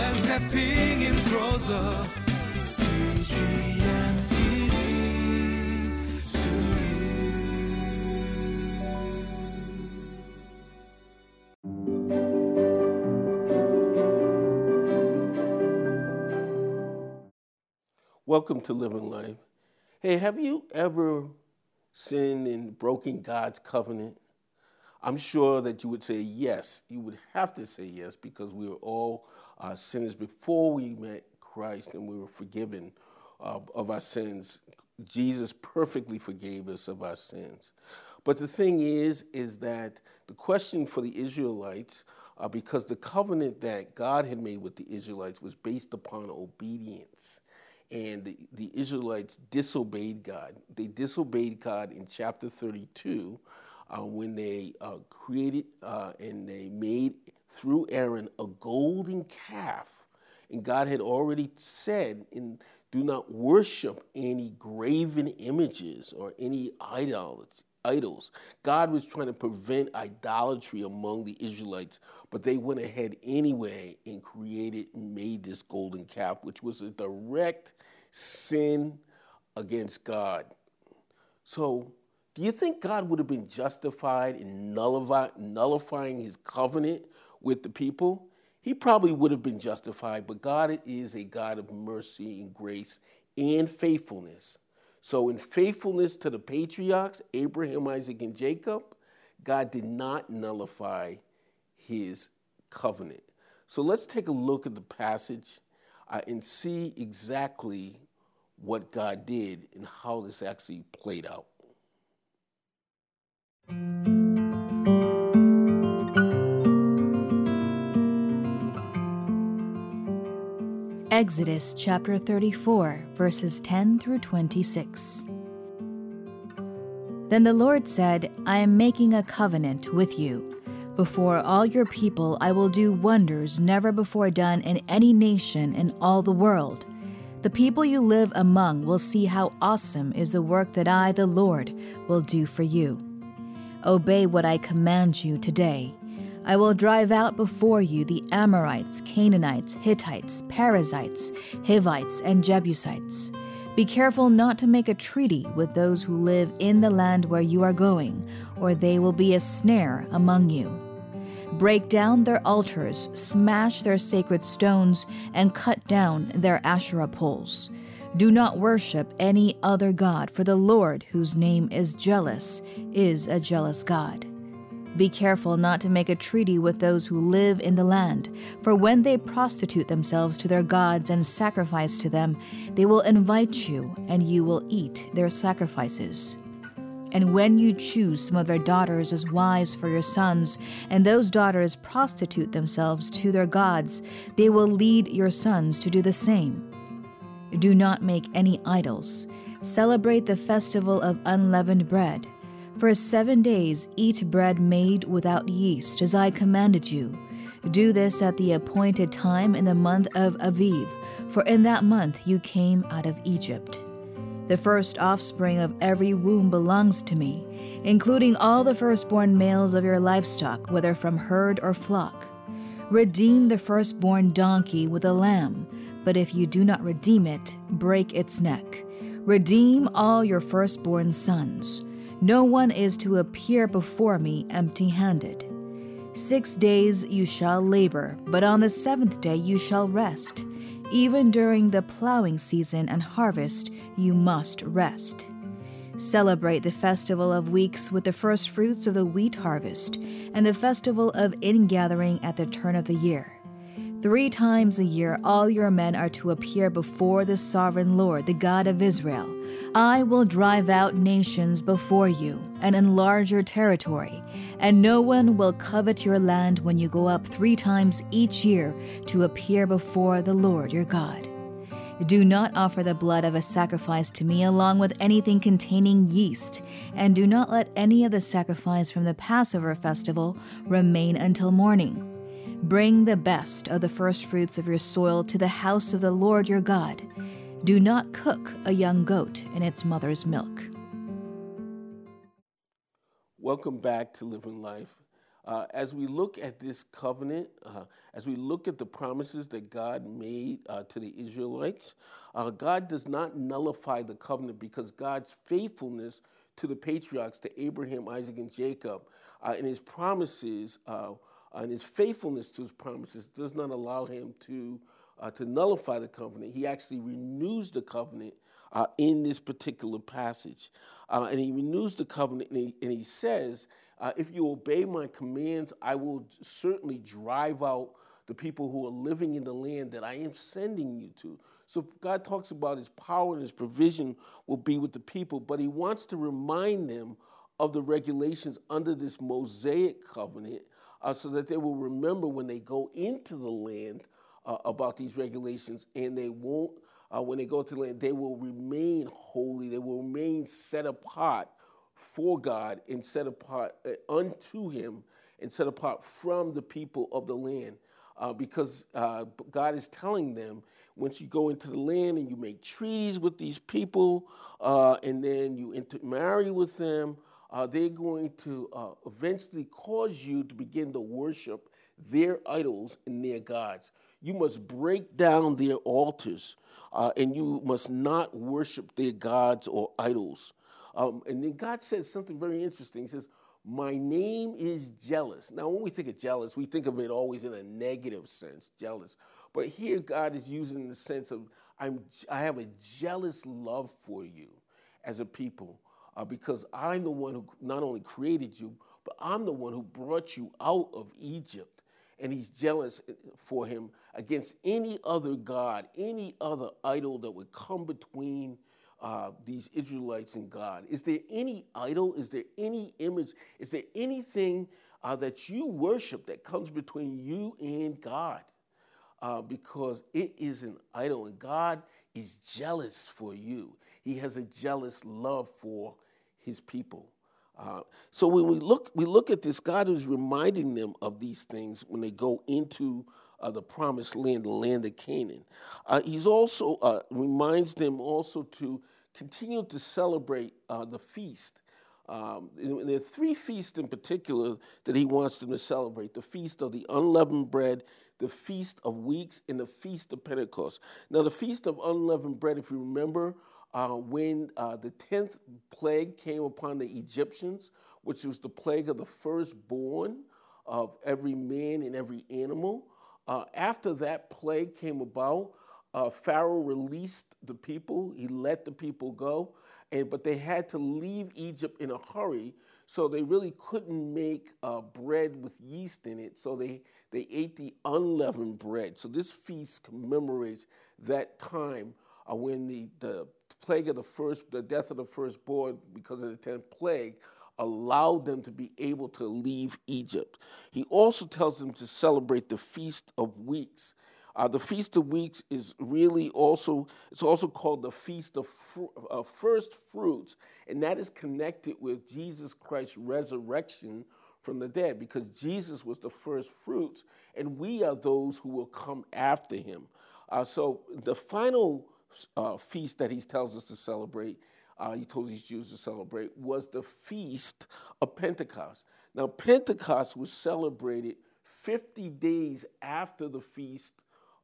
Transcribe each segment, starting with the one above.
and stepping in closer. Welcome to Living Life. Hey, have you ever sinned and broken God's covenant? I'm sure that you would say yes. You would have to say yes because we were all uh, sinners before we met Christ and we were forgiven uh, of our sins. Jesus perfectly forgave us of our sins. But the thing is, is that the question for the Israelites, uh, because the covenant that God had made with the Israelites was based upon obedience and the, the Israelites disobeyed God. They disobeyed God in chapter 32 uh, when they uh, created uh, and they made through Aaron a golden calf. And God had already said, in, do not worship any graven images or any idols. Idols. God was trying to prevent idolatry among the Israelites, but they went ahead anyway and created made this golden calf, which was a direct sin against God. So, do you think God would have been justified in nullifying his covenant with the people? He probably would have been justified, but God is a God of mercy and grace and faithfulness. So, in faithfulness to the patriarchs, Abraham, Isaac, and Jacob, God did not nullify his covenant. So, let's take a look at the passage uh, and see exactly what God did and how this actually played out. Exodus chapter 34, verses 10 through 26. Then the Lord said, I am making a covenant with you. Before all your people, I will do wonders never before done in any nation in all the world. The people you live among will see how awesome is the work that I, the Lord, will do for you. Obey what I command you today. I will drive out before you the Amorites, Canaanites, Hittites, Perizzites, Hivites, and Jebusites. Be careful not to make a treaty with those who live in the land where you are going, or they will be a snare among you. Break down their altars, smash their sacred stones, and cut down their Asherah poles. Do not worship any other God, for the Lord, whose name is jealous, is a jealous God. Be careful not to make a treaty with those who live in the land, for when they prostitute themselves to their gods and sacrifice to them, they will invite you, and you will eat their sacrifices. And when you choose some of their daughters as wives for your sons, and those daughters prostitute themselves to their gods, they will lead your sons to do the same. Do not make any idols. Celebrate the festival of unleavened bread. For seven days eat bread made without yeast, as I commanded you. Do this at the appointed time in the month of Aviv, for in that month you came out of Egypt. The first offspring of every womb belongs to me, including all the firstborn males of your livestock, whether from herd or flock. Redeem the firstborn donkey with a lamb but if you do not redeem it, break its neck. Redeem all your firstborn sons. No one is to appear before me empty handed. Six days you shall labor, but on the seventh day you shall rest. Even during the plowing season and harvest, you must rest. Celebrate the festival of weeks with the first fruits of the wheat harvest, and the festival of ingathering at the turn of the year. Three times a year, all your men are to appear before the sovereign Lord, the God of Israel. I will drive out nations before you and enlarge your territory, and no one will covet your land when you go up three times each year to appear before the Lord your God. Do not offer the blood of a sacrifice to me along with anything containing yeast, and do not let any of the sacrifice from the Passover festival remain until morning. Bring the best of the firstfruits of your soil to the house of the Lord your God. Do not cook a young goat in its mother's milk. Welcome back to Living Life. Uh, as we look at this covenant, uh, as we look at the promises that God made uh, to the Israelites, uh, God does not nullify the covenant because God's faithfulness to the patriarchs, to Abraham, Isaac, and Jacob, uh, and his promises uh, Uh, and his faithfulness to his promises does not allow him to, uh, to nullify the covenant. He actually renews the covenant uh, in this particular passage. and he renews the covenant and he, and he says, uh, if you obey my commands, I will certainly drive out the people who are living in the land that I am sending you to. So God talks about his power and his provision will be with the people, but he wants to remind them of the regulations under this Mosaic covenant uh, so that they will remember when they go into the land uh, about these regulations and they won't, uh, when they go to the land, they will remain holy, they will remain set apart for God and set apart uh, unto Him and set apart from the people of the land. Uh, because uh, God is telling them once you go into the land and you make treaties with these people uh, and then you intermarry with them, uh, they're going to uh, eventually cause you to begin to worship their idols and their gods. You must break down their altars and you must not worship their gods or idols. Um, and then God says something very interesting. He says, My name is jealous. Now, when we think of jealous, we think of it always in a negative sense, jealous. But here, God is using the sense of, I'm, I have a jealous love for you as a people uh, because I'm the one who not only created you, but I'm the one who brought you out of Egypt. And he's jealous for him against any other God, any other idol that would come between uh, these Israelites and God? Is there any idol? Is there any image? Is there anything uh, that you worship that comes between you and God? Uh, because it is an idol, and God is jealous for you. He has a jealous love for His people. Uh, so when we look, we look at this. God is reminding them of these things when they go into uh, the promised land, the land of Canaan. Uh, he's also uh, reminds them also to continue to celebrate uh, the feast. Um, there are three feasts in particular that he wants them to celebrate the feast of the unleavened bread, the feast of weeks, and the feast of Pentecost. Now, the feast of unleavened bread, if you remember, uh, when uh, the 10th plague came upon the Egyptians, which was the plague of the firstborn of every man and every animal. Uh, after that plague came about, uh, Pharaoh released the people. He let the people go, and but they had to leave Egypt in a hurry, so they really couldn't make uh, bread with yeast in it. So they they ate the unleavened bread. So this feast commemorates that time uh, when the the plague of the first, the death of the firstborn because of the tenth plague, allowed them to be able to leave Egypt. He also tells them to celebrate the Feast of Weeks. Uh, the Feast of Weeks is really also, it's also called the Feast of Fr- uh, First Fruits, and that is connected with Jesus Christ's resurrection from the dead because Jesus was the first fruits, and we are those who will come after him. Uh, so the final uh, feast that he tells us to celebrate, uh, he told these Jews to celebrate, was the Feast of Pentecost. Now, Pentecost was celebrated 50 days after the Feast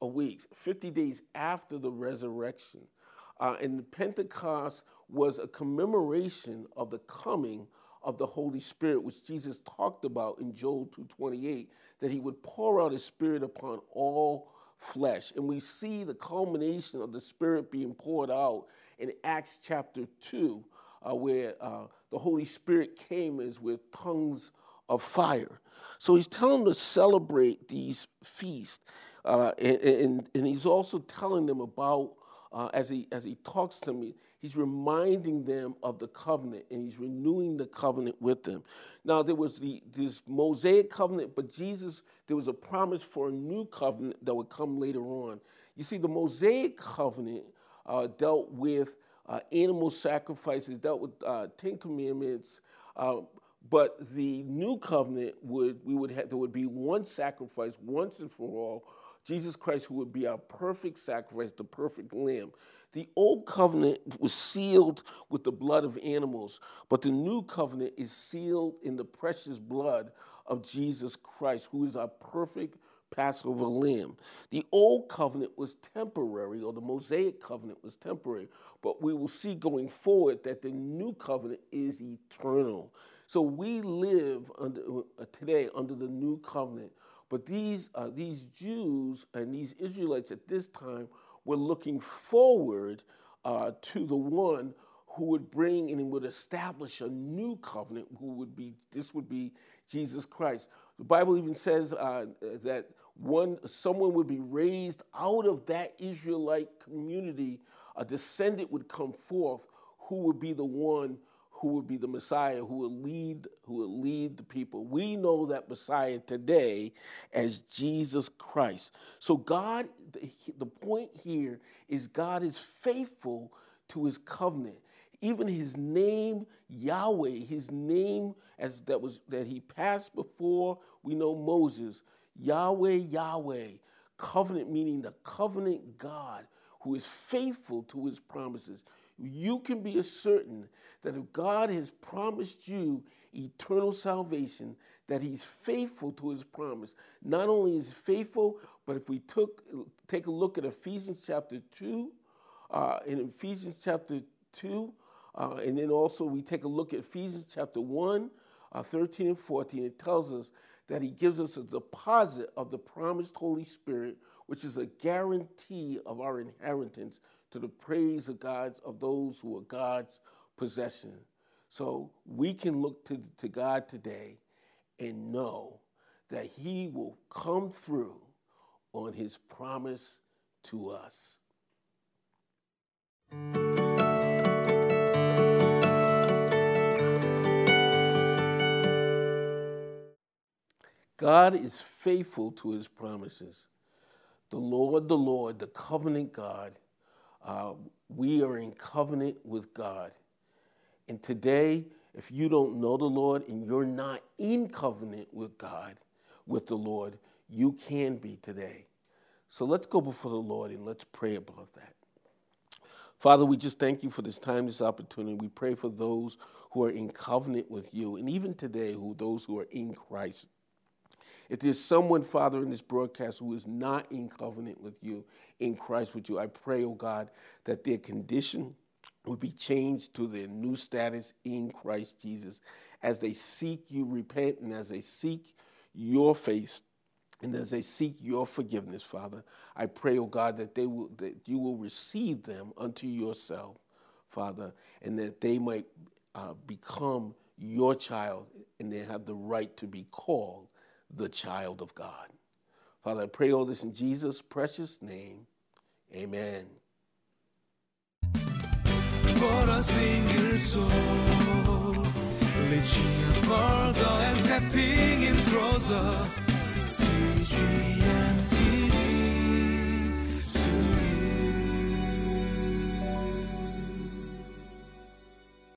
weeks, 50 days after the resurrection. Uh, and Pentecost was a commemoration of the coming of the Holy Spirit, which Jesus talked about in Joel 2:28, that he would pour out his spirit upon all flesh. And we see the culmination of the Spirit being poured out in Acts chapter 2, uh, where uh, the Holy Spirit came as with tongues of fire. So he's telling them to celebrate these feasts. Uh, and, and, he's also telling them about, uh, as, he, as he talks to me, he's reminding them of the covenant and he's renewing the covenant with them. Now, there was the, this Mosaic covenant, but Jesus, there was a promise for a new covenant that would come later on. You see, the Mosaic covenant uh, dealt with uh, animal sacrifices, dealt with uh, Ten Commandments, but the new covenant would we would have there would be one sacrifice once and for all Jesus Christ, who would be our perfect sacrifice, the perfect lamb. The old covenant was sealed with the blood of animals, but the new covenant is sealed in the precious blood of Jesus Christ, who is our perfect Passover lamb. The old covenant was temporary, or the Mosaic covenant was temporary, but we will see going forward that the new covenant is eternal. So we live under, uh, today under the new covenant. But these, uh, these Jews and these Israelites at this time were looking forward uh, to the one who would bring and would establish a new covenant, who would be, this would be Jesus Christ. The Bible even says uh, that one, someone would be raised out of that Israelite community, a descendant would come forth who would be the one who would be the Messiah, who will lead, who will lead the people. We know that Messiah today as Jesus Christ. So God, the point here is God is faithful to his covenant. Even his name, Yahweh, his name as that was that he passed before we know Moses, Yahweh, Yahweh, covenant meaning the covenant God who is faithful to his promises you can be certain that if God has promised you eternal salvation, that He's faithful to His promise. Not only is He faithful, but if we took take a look at Ephesians chapter two, uh, in Ephesians chapter two, uh, and then also we take a look at Ephesians chapter one, uh, 13 and 14, it tells us that He gives us a deposit of the promised Holy Spirit, which is a guarantee of our inheritance to the praise of God's of those who are God's possession. So we can look to, to God today and know that He will come through on His promise to us. God is faithful to his promises. The Lord, the Lord, the covenant God, uh, we are in covenant with God. And today, if you don't know the Lord and you're not in covenant with God, with the Lord, you can be today. So let's go before the Lord and let's pray about that. Father, we just thank you for this time, this opportunity. We pray for those who are in covenant with you, and even today, who those who are in Christ. If there's someone, Father, in this broadcast who is not in covenant with you, in Christ with you, I pray, oh God, that their condition would be changed to their new status in Christ Jesus as they seek you, repent, and as they seek your face. And as they seek your forgiveness, Father, I pray, oh God, that they will that you will receive them unto yourself, Father, and that they might uh, become your child and they have the right to be called the child of God. Father, I pray all this in Jesus' precious name. Amen. For a single soul, reaching stepping in closer.